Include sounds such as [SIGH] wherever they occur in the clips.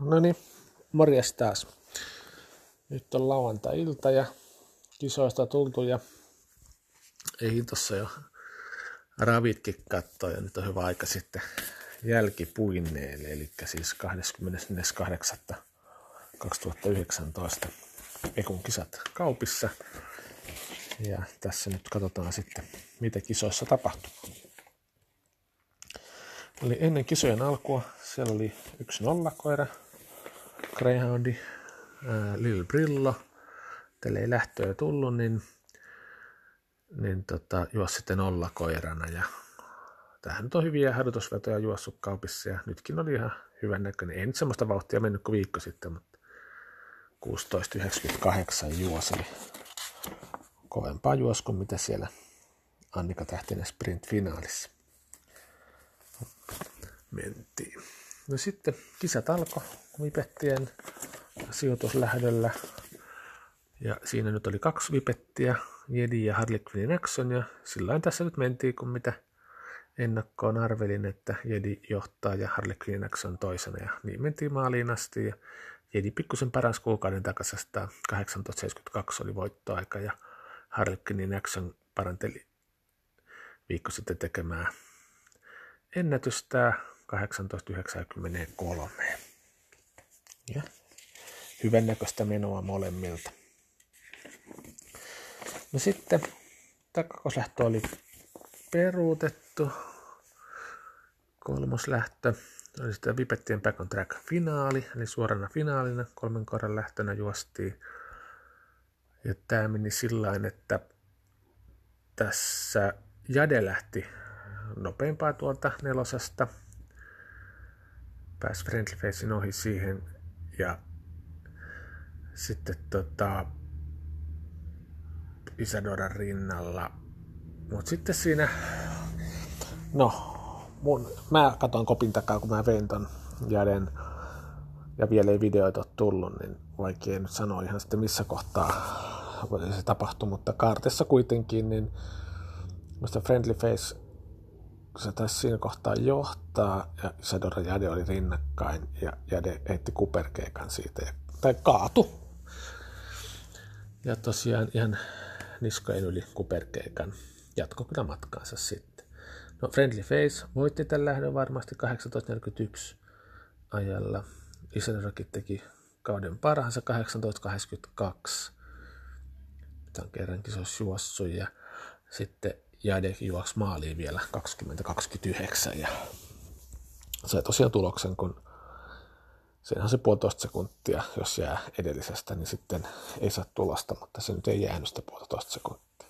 No niin, morjes taas. Nyt on lauantai-ilta ja kisoista tultu ja ei tossa jo ravitkin katsoa ja nyt on hyvä aika sitten jälkipuinneelle, eli siis 28.2019 Ekun kisat kaupissa. Ja tässä nyt katsotaan sitten, mitä kisoissa tapahtuu. Eli ennen kisojen alkua siellä oli yksi nollakoira, Greyhoundi, ää, Lil Brillo. Teille ei lähtöä tullut, niin, niin tota, juos sitten nollakoirana. Ja tähän nyt on hyviä harjoitusvetoja juossut kaupissa ja nytkin oli ihan hyvän näköinen. Ei nyt semmoista vauhtia mennyt kuin viikko sitten, mutta 16.98 juos, eli kovempaa juos kuin mitä siellä Annika Tähtinen sprint-finaalissa mentiin. No sitten kisat alkoi vipettien sijoituslähdöllä. Ja siinä nyt oli kaksi vipettiä, Jedi ja Harley Quinn Action, ja sillä tässä nyt mentiin, kun mitä ennakkoon arvelin, että Jedi johtaa ja Harley Quinn Action toisena, ja niin mentiin maaliin asti, ja Jedi pikkusen paras kuukauden takaisesta. 1872 oli voittoaika, ja Harley Quinn Action paranteli viikko sitten tekemään ennätystä 1893. Ja hyvän näköistä menoa molemmilta. No sitten takakoslähtö oli peruutettu. Kolmos lähtö oli sitten Vipettien Back on Track finaali, eli suorana finaalina kolmen koran lähtönä juostiin. Ja tämä meni sillä että tässä Jade lähti nopeampaa tuolta nelosesta – pääsi Friendly Facein ohi siihen ja sitten tota, Isadoran rinnalla. Mutta sitten siinä, no, mun, mä katoin kopin takaa, kun mä vein ton jäden ja vielä ei videoita ole tullut, niin vaikea nyt sanoa ihan sitten missä kohtaa se tapahtui, mutta kaartessa kuitenkin, niin musta Friendly Face se taisi siinä kohtaa johtaa ja Isadora Jade oli rinnakkain ja Jade heitti kuperkeikan siitä ja, tai kaatu. Ja tosiaan ihan niskojen yli kuperkeikan jatko kyllä matkaansa sitten. No Friendly Face voitti tämän lähdön varmasti 1841 ajalla. Isadorakin teki kauden parhaansa 1882. Tämä on kerrankin se olisi juossut ja sitten Jade juoksi maaliin vielä 2029 ja sai tosiaan tuloksen, kun siinähän se puolitoista sekuntia, jos jää edellisestä, niin sitten ei saa tulosta, mutta se nyt ei jäänyt sitä puolitoista sekuntia.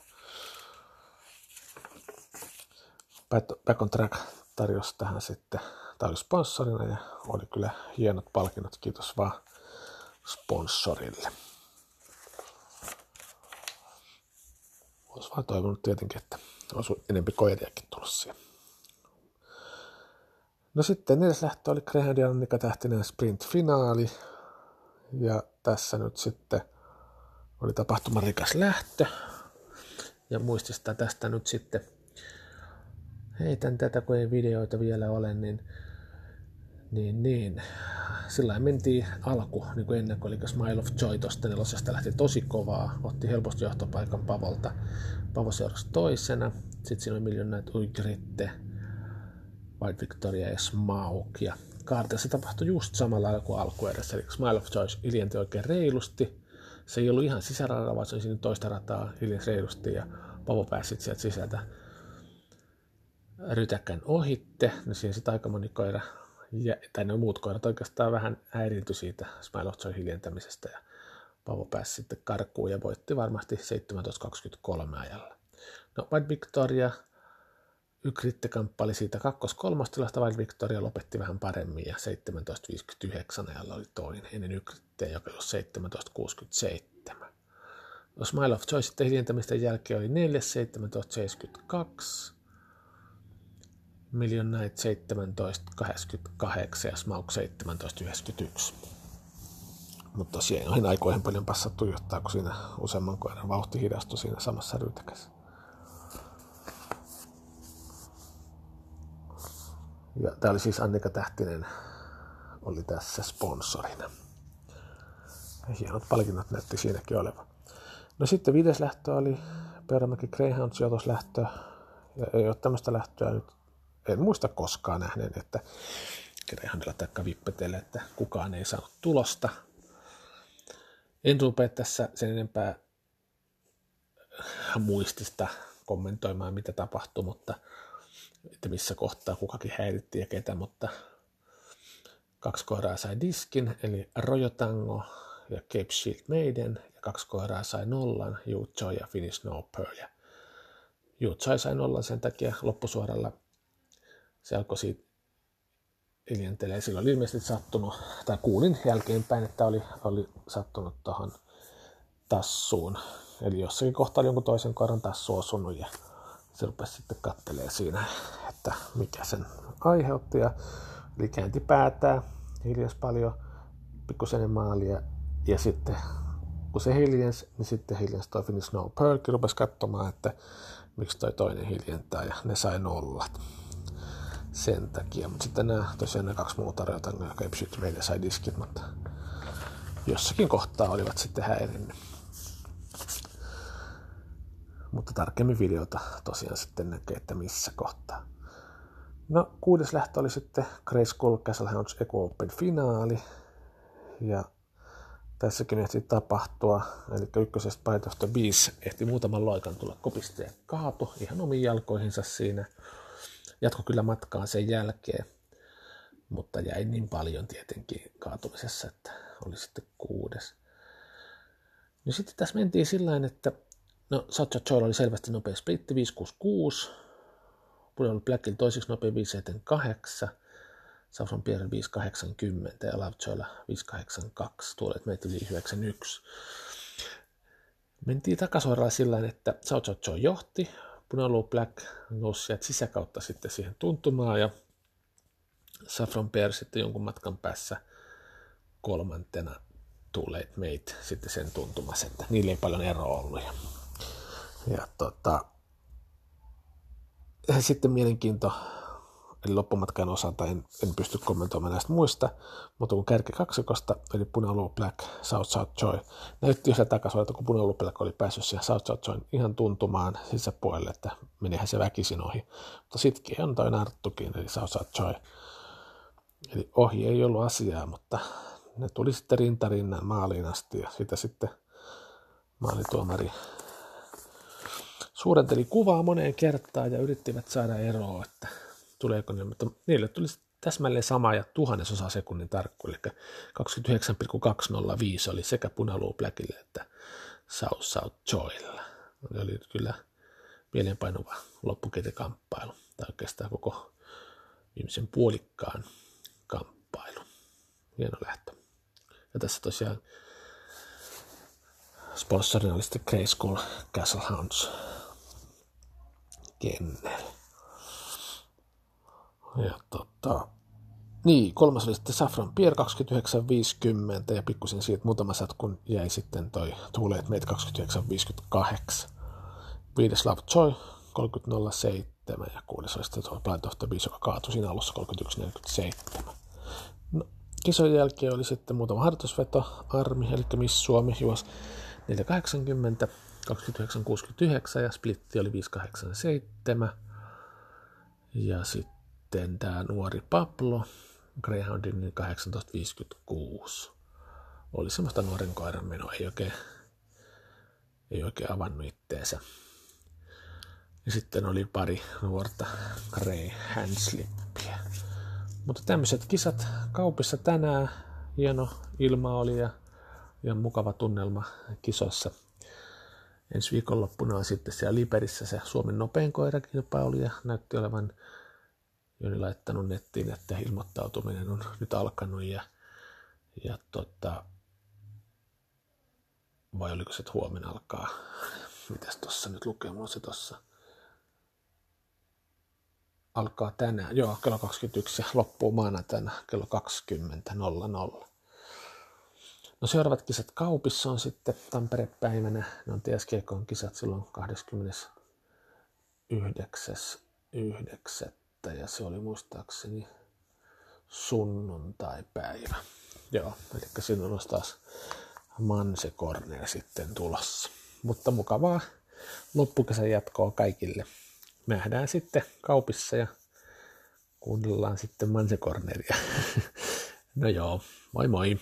Back on Track tarjosi tähän sitten, tämä oli sponsorina ja oli kyllä hienot palkinnot, kiitos vaan sponsorille. Olisi vaan toivonut tietenkin, että olisi enempi koiriakin tullut siihen. No sitten neljäs lähtö oli ja Annika Tähtinen sprint-finaali. Ja tässä nyt sitten oli tapahtumarikas lähtö. Ja muistista tästä nyt sitten heitän tätä, kun ei videoita vielä ole, niin, niin, niin. Sillä mentiin alku, niin kuin ennen, kun oli Smile of Joy tuosta nelosesta lähti tosi kovaa, otti helposti johtopaikan Pavolta. Pavo seurasi toisena, sitten siinä oli miljoonat Uigritte, White Victoria ja Smaug. Ja kaartissa tapahtui just samalla lailla kuin alkuerässä, eli Smile of Choice hiljentyi oikein reilusti. Se ei ollut ihan sisäradalla, vaan se oli siinä toista rataa hiljensi reilusti ja Pavo pääsi sieltä sisältä rytäkän ohitte. No siinä sitten aika moni koira, ja, tai ne muut koirat oikeastaan vähän häiriintyi siitä Joy hiljentämisestä ja Pavo pääsi sitten karkuun ja voitti varmasti 17.23 ajalla. No White Victoria Ykritte kamppali siitä kakkos-kolmostilasta, Wild Victoria lopetti vähän paremmin ja 17.59 ajalla oli toinen ennen Ykritteä, joka oli 17.67. No Smile of Joy sitten hiljentämisten jälkeen oli 4, 17.72. Million Night 17.88 ja Smaug 17.91. Mutta tosiaan noihin aikoihin paljon passattu johtaa, kun siinä useamman koiran vauhti hidastui siinä samassa rytäkässä. Ja tämä oli siis Annika Tähtinen oli tässä sponsorina. Hienot palkinnot näytti siinäkin oleva. No sitten viides lähtö oli Peuramäki Greyhound sijoituslähtö. Ja ei ole tämmöistä lähtöä nyt, en muista koskaan nähneen, että Greyhoundilla tai Vippetelle, että kukaan ei saanut tulosta. En rupea tässä sen enempää muistista kommentoimaan, mitä tapahtui, mutta että missä kohtaa kukakin häiritti ja ketä, mutta kaksi koiraa sai diskin, eli Rojotango ja Cape Shield Maiden, ja kaksi koiraa sai nollan, Joy ja Finish No Pearl. Ja sai nollan sen takia loppusuoralla se alkoi siitä iljentelee. Silloin oli ilmeisesti sattunut, tai kuulin jälkeenpäin, että oli, oli sattunut tuohon tassuun. Eli jossakin kohtaa oli jonkun toisen koiran tassu osunut ja se rupesi sitten kattelee siinä, että mikä sen aiheutti. Ja, eli käänti päätään, hiljas paljon, pikkusen maalia ja sitten kun se hiljens, niin sitten hiljens toi Finnish Snow Perk rupesi katsomaan, että miksi toi toinen hiljentää ja ne sai nollat sen takia. Mutta sitten nämä, tosiaan nämä kaksi muuta tarjota, nämä Shit meille sai diskit, mutta jossakin kohtaa olivat sitten häirinnyt. Mutta tarkemmin videota tosiaan sitten näkee, että missä kohtaa. No, kuudes lähtö oli sitten Grey School Castle Hounds Eco Open finaali. Ja tässäkin ehti tapahtua, eli ykkösestä the Beast ehti muutaman loikan tulla kopista ja kaatu ihan omiin jalkoihinsa siinä. Jatko kyllä matkaan sen jälkeen, mutta jäi niin paljon tietenkin kaatumisessa, että oli sitten kuudes. No sitten tässä mentiin sillä että no Satcha Joel oli selvästi nopea splitti 566, Pudel Blackilla toiseksi nopea 578, Saffron Pierre 580 ja Lovejoylla 582, tuolet meitä yli 91. Mentiin takasuoralla sillä että South Joe johti, Punaloo Black nousi sieltä sisäkautta sitten siihen tuntumaan ja Saffron Bear sitten jonkun matkan päässä kolmantena Too meitä sitten sen tuntumassa, että niillä ei paljon eroa ollut. Ja, ja tota, sitten mielenkiinto, eli loppumatkan osalta en, en pysty kommentoimaan näistä muista, mutta kun kärki kaksikosta, eli Punaloo Black, South South Joy, näytti jo takaisin, kun Punaloo Black oli päässyt siihen South South Joy ihan tuntumaan sisäpuolelle, että menihän se väkisin ohi. Mutta sitkin on toi Narttukin, eli South South Joy. Eli ohi ei ollut asiaa, mutta ne tuli sitten rintarinnan maaliin asti ja sitä sitten maalituomari suurenteli kuvaa moneen kertaan ja yrittivät saada eroa, että tuleeko ne, mutta niille tuli täsmälleen sama ja tuhannesosa sekunnin tarkku, eli 29,205 oli sekä Punaluu Blackille että South South Joylla. Se oli kyllä mielenpainuva loppuketekamppailu, tai oikeastaan koko viimeisen puolikkaan kamppailu. Hieno lähtö. Ja tässä tosiaan sponsorina oli sitten Grey School Castle Hounds kennel. Ja tota, niin, kolmas oli sitten Safran Pier 2950 ja pikkusen siitä muutama kun jäi sitten toi Tuuleet meitä 2958. Viides Love Joy 3007 ja kuudes oli sitten tuo Blind of the Beast, joka kaatui siinä alussa 3147. No, kisojen jälkeen oli sitten muutama harjoitusveto, Armi, eli Miss Suomi juos 480, 2969 ja splitti oli 587. Ja sitten tämä nuori Pablo, Greyhoundin 1856. Oli semmoista nuoren koiran menoa, ei oikein, ei oikein avannut itteensä. Ja sitten oli pari nuorta Grey Handslippiä. Mutta tämmöiset kisat kaupissa tänään. Hieno ilma oli ja, ja mukava tunnelma kisossa ensi viikonloppuna on sitten siellä Liberissä se Suomen nopein koirakilpailu ja näytti olevan Joni laittanut nettiin, että ilmoittautuminen on nyt alkanut ja, ja tota, vai oliko se, että huomenna alkaa, [LAUGHS] mitäs tuossa nyt lukee, mulla se tuossa alkaa tänään, joo, kello 21 ja loppuu maanantaina kello 20.00. No seuraavat kisat Kaupissa on sitten Tampere-päivänä. Ne on TSGK kisat silloin 29.9. Ja se oli muistaakseni sunnuntai-päivä. Joo, eli siinä on taas Manse Corner sitten tulossa. Mutta mukavaa loppukesän jatkoa kaikille. Nähdään sitten kaupissa ja kuunnellaan sitten Manse Corneria. [LAUGHS] no joo, moi moi!